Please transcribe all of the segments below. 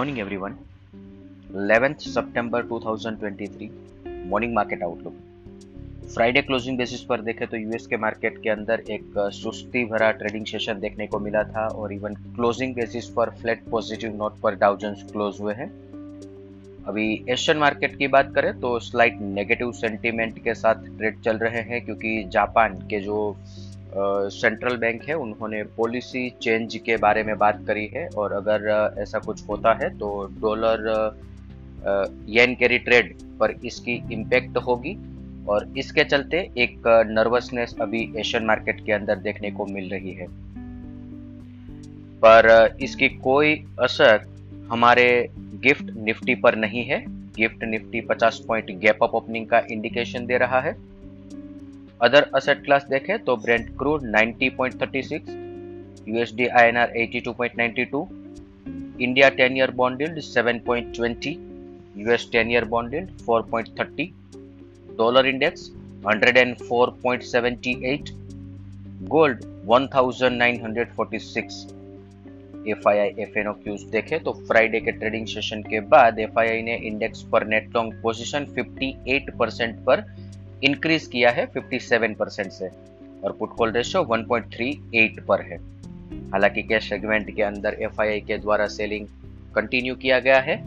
morning, everyone. 11th सितंबर 2023 morning market outlook Friday closing basis पर देखें तो यूएस के मार्केट के अंदर एक सुस्ती भरा ट्रेडिंग सेशन देखने को मिला था और इवन क्लोजिंग बेसिस पर फ्लैट पॉजिटिव नोट पर डाउजन्स क्लोज हुए हैं। अभी एशियन मार्केट की बात करें तो स्लाइट नेगेटिव सेंटीमेंट के साथ ट्रेड चल रहे हैं क्योंकि जापान के जो सेंट्रल बैंक है, उन्होंने पॉलिसी चेंज के बारे में बात करी है, और अगर ऐसा कुछ होता है तो डॉलर येन कैरी ट्रेड पर इसकी इम्पेक्ट होगी, और इसके चलते एक नर्वसनेस अभी एशियन मार्केट के अंदर देखने को मिल रही है। पर इसकी कोई असर हमारे गिफ्ट निफ्टी पर नहीं है। Gift Nifty 50 point gap up opening का इंडिकेशन दे रहा है। अदर असेट क्लास देखें तो Brent crude 90.36 USD INR 82.92 India 10 year bond yield 7.20 US 10 year bond yield 4.30 dollar index 104.78 gold 1946 F I I F N cues देखे तो Friday के trading session के बाद एफ़ आई आई ने इंडेक्स पर नेट लॉन्ग पोजीशन 58 परसेंट पर increase किया है 57 परसेंट से और पुट कॉल रेशियो 1.38 पर है। हालाँकि कैश सेगमेंट के अंदर एफआईआई के द्वारा सेलिंग कंटिन्यू किया गया है।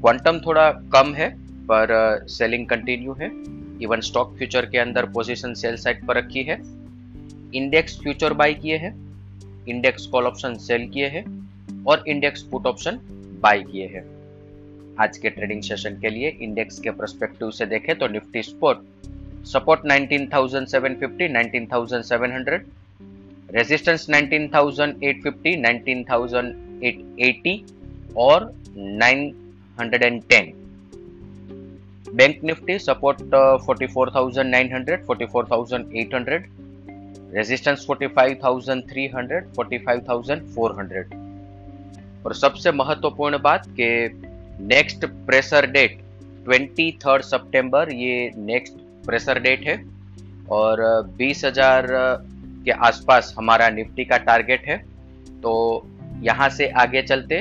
क्वांटम थोड़ा कम है पर सेलिंग uh, कंटिन्यू है। इवन स्टॉक फ्यूचर के अंदर पोजीशन सेल साइड पर रखी है। इंडेक्स फ्यूचर बाय किए हैं। इंडेक्स कॉल ऑप्शन सेल किए हैं और इंडेक्स पुट ऑप्शन बाय किए हैं। आज के ट्रेडिंग सेशन के लिए इंडेक्स के प्रस्पेक्टिव से देखें तो निफ्टी स्पोर्ट support 19750 19700 resistance 19850 19880 और 910 बैंक निफ्टी सपोर्ट 44900 44800 रेजिस्टेंस 45300 45400 और सबसे महत्वपूर्ण बात कि next pressure date twenty third ये नेक्स्ट प्रेशर डेट है और बीस हज़ार के आसपास हमारा निफ्टी का टारगेट है। तो यहाँ से आगे चलते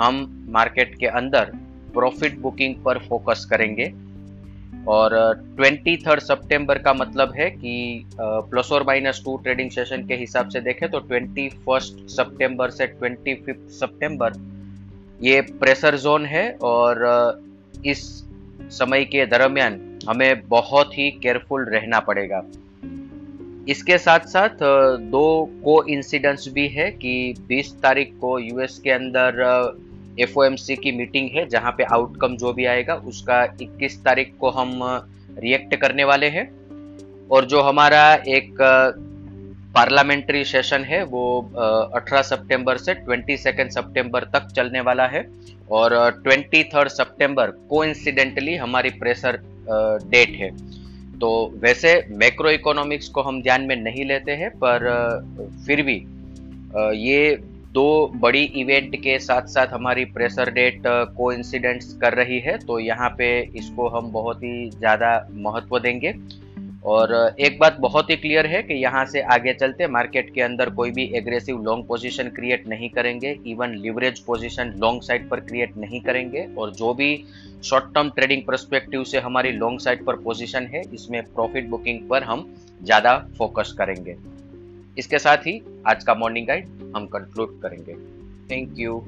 हम मार्केट के अंदर प्रॉफिट बुकिंग पर फोकस करेंगे। और ट्वेंटी थर्ड सितंबर का मतलब है कि प्लस और माइनस टू ट्रेडिंग सेशन के हिसाब से देखें तो ट्वेंटी फ़र्स्ट सितंबर से ट्वेंटी फिफ्थ सितंबर ये प्रेशर जोन है और इस समय के दरमियान हमें बहुत ही केयरफुल रहना पड़ेगा। इसके साथ साथ दो को इंसिडेंट्स भी है कि 20 तारीख को यूएस के अंदर एफओएमसी की मीटिंग है, जहाँ पे आउटकम जो भी आएगा, उसका 21 तारीख को हम रिएक्ट करने वाले हैं। और जो हमारा एक पार्लियामेंट्री सेशन है, वो 18 सितंबर से 22 सितंबर तक चलने वाला है। और ट्वेंटी थर्ड सितंबर को हमारी प्रेशर डेट है। तो वैसे मैक्रो इकोनॉमिक्स को हम ध्यान में नहीं लेते हैं, पर फिर भी ये दो बड़ी इवेंट के साथ साथ हमारी प्रेशर डेट को कर रही है तो यहाँ पे इसको हम बहुत ही ज़्यादा महत्व देंगे। और एक बात बहुत ही क्लियर है कि यहाँ से आगे चलते मार्केट के अंदर कोई भी एग्रेसिव लॉन्ग पोजीशन क्रिएट नहीं करेंगे, even leverage position long side पर क्रिएट नहीं करेंगे, और जो भी शॉर्ट टर्म ट्रेडिंग परस्पेक्टिव से हमारी लॉन्ग साइड पर पोजिशन है, इसमें प्रॉफिट बुकिंग पर हम ज़्यादा फोकस करेंगे। इसके साथ ही आज का मॉर्निंग गाइड हम कंक्लूड करेंगे। Thank you